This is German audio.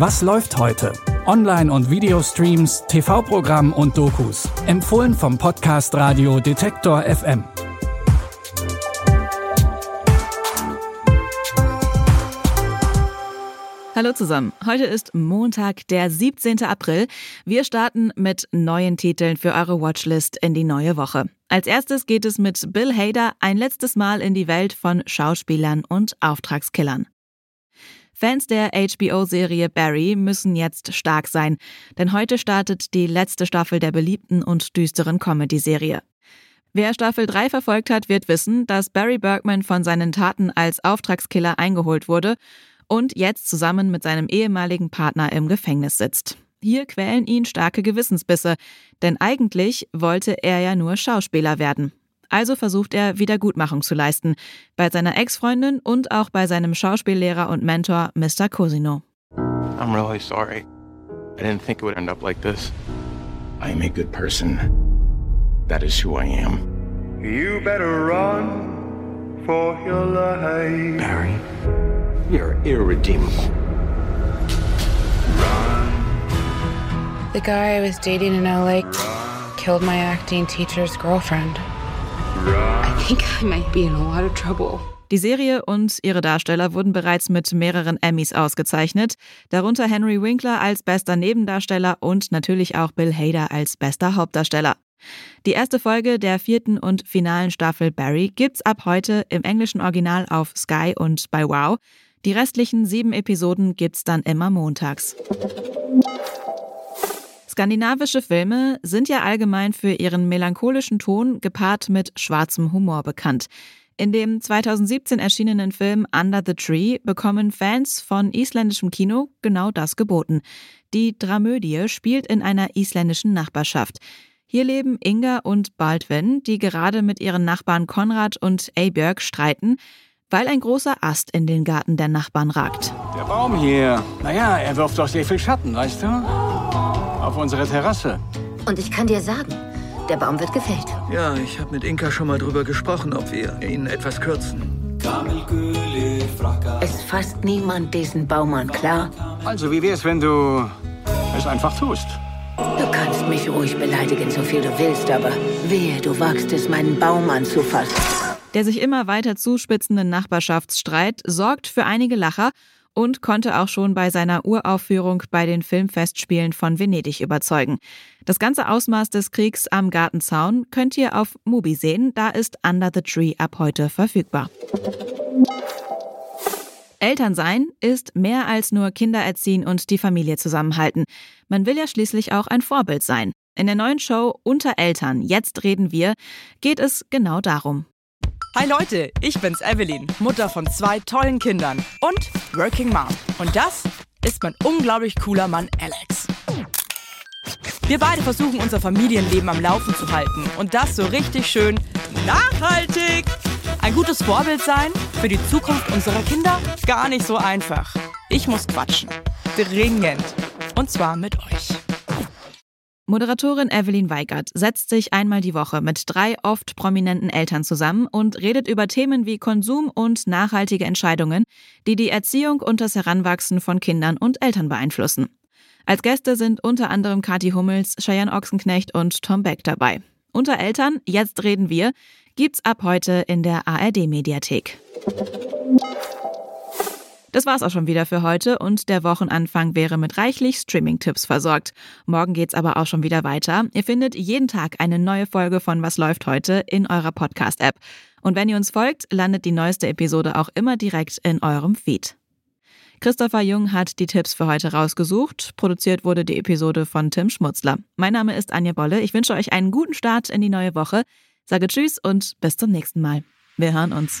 Was läuft heute? Online- und Videostreams, TV-Programm und Dokus. Empfohlen vom Podcast Radio Detektor FM. Hallo zusammen. Heute ist Montag, der 17. April. Wir starten mit neuen Titeln für eure Watchlist in die neue Woche. Als erstes geht es mit Bill Hader ein letztes Mal in die Welt von Schauspielern und Auftragskillern. Fans der HBO-Serie Barry müssen jetzt stark sein, denn heute startet die letzte Staffel der beliebten und düsteren Comedy-Serie. Wer Staffel 3 verfolgt hat, wird wissen, dass Barry Bergman von seinen Taten als Auftragskiller eingeholt wurde und jetzt zusammen mit seinem ehemaligen Partner im Gefängnis sitzt. Hier quälen ihn starke Gewissensbisse, denn eigentlich wollte er ja nur Schauspieler werden. Also versucht er, Wiedergutmachung zu leisten, bei seiner Ex-Freundin und auch bei seinem Schauspiellehrer und Mentor Mr. Cosino. I'm really sorry. I didn't think it would end up like this. I am a good person. That is who I am. You better run for your life. Barry, you're irredeemable. The guy I was dating in LA killed my acting teacher's girlfriend. I think I might be in a lot of trouble. Die Serie und ihre Darsteller wurden bereits mit mehreren Emmys ausgezeichnet, darunter Henry Winkler als bester Nebendarsteller und natürlich auch Bill Hader als bester Hauptdarsteller. Die erste Folge der vierten und finalen Staffel Barry gibt's ab heute im englischen Original auf Sky und bei Wow. Die restlichen sieben Episoden gibt's dann immer montags. Skandinavische Filme sind ja allgemein für ihren melancholischen Ton gepaart mit schwarzem Humor bekannt. In dem 2017 erschienenen Film Under the Tree bekommen Fans von isländischem Kino genau das geboten. Die Dramödie spielt in einer isländischen Nachbarschaft. Hier leben Inga und Baldwin, die gerade mit ihren Nachbarn Konrad und Eybjörg streiten, weil ein großer Ast in den Garten der Nachbarn ragt. Der Baum hier, naja, er wirft doch sehr viel Schatten, weißt du? Auf unsere Terrasse. Und ich kann dir sagen, der Baum wird gefällt. Ja, ich habe mit Inka schon mal drüber gesprochen, ob wir ihn etwas kürzen. Es fasst niemand diesen Baum an, klar? Also, wie wär's, wenn du es einfach tust? Du kannst mich ruhig beleidigen, so viel du willst, aber wehe, du wagst es, meinen Baum anzufassen. Der sich immer weiter zuspitzende Nachbarschaftsstreit sorgt für einige Lacher und konnte auch schon bei seiner Uraufführung bei den Filmfestspielen von Venedig überzeugen. Das ganze Ausmaß des Kriegs am Gartenzaun könnt ihr auf Mubi sehen, da ist Under the Tree ab heute verfügbar. Elternsein ist mehr als nur Kinder erziehen und die Familie zusammenhalten. Man will ja schließlich auch ein Vorbild sein. In der neuen Show Unter Eltern, jetzt reden wir, geht es genau darum. Hi Leute, ich bin's Evelyn, Mutter von zwei tollen Kindern und Working Mom. Und das ist mein unglaublich cooler Mann Alex. Wir beide versuchen unser Familienleben am Laufen zu halten und das so richtig schön nachhaltig. Ein gutes Vorbild sein für die Zukunft unserer Kinder? Gar nicht so einfach. Ich muss quatschen. Dringend. Und zwar mit euch. Moderatorin Evelyn Weigert setzt sich einmal die Woche mit drei oft prominenten Eltern zusammen und redet über Themen wie Konsum und nachhaltige Entscheidungen, die die Erziehung und das Heranwachsen von Kindern und Eltern beeinflussen. Als Gäste sind unter anderem Kathi Hummels, Cheyenne Ochsenknecht und Tom Beck dabei. Unter Eltern, jetzt reden wir, gibt's ab heute in der ARD Mediathek. Das war's auch schon wieder für heute und der Wochenanfang wäre mit reichlich Streaming-Tipps versorgt. Morgen geht's aber auch schon wieder weiter. Ihr findet jeden Tag eine neue Folge von Was läuft heute in eurer Podcast-App. Und wenn ihr uns folgt, landet die neueste Episode auch immer direkt in eurem Feed. Christopher Jung hat die Tipps für heute rausgesucht. Produziert wurde die Episode von Tim Schmutzler. Mein Name ist Anja Bolle. Ich wünsche euch einen guten Start in die neue Woche. Sage Tschüss und bis zum nächsten Mal. Wir hören uns.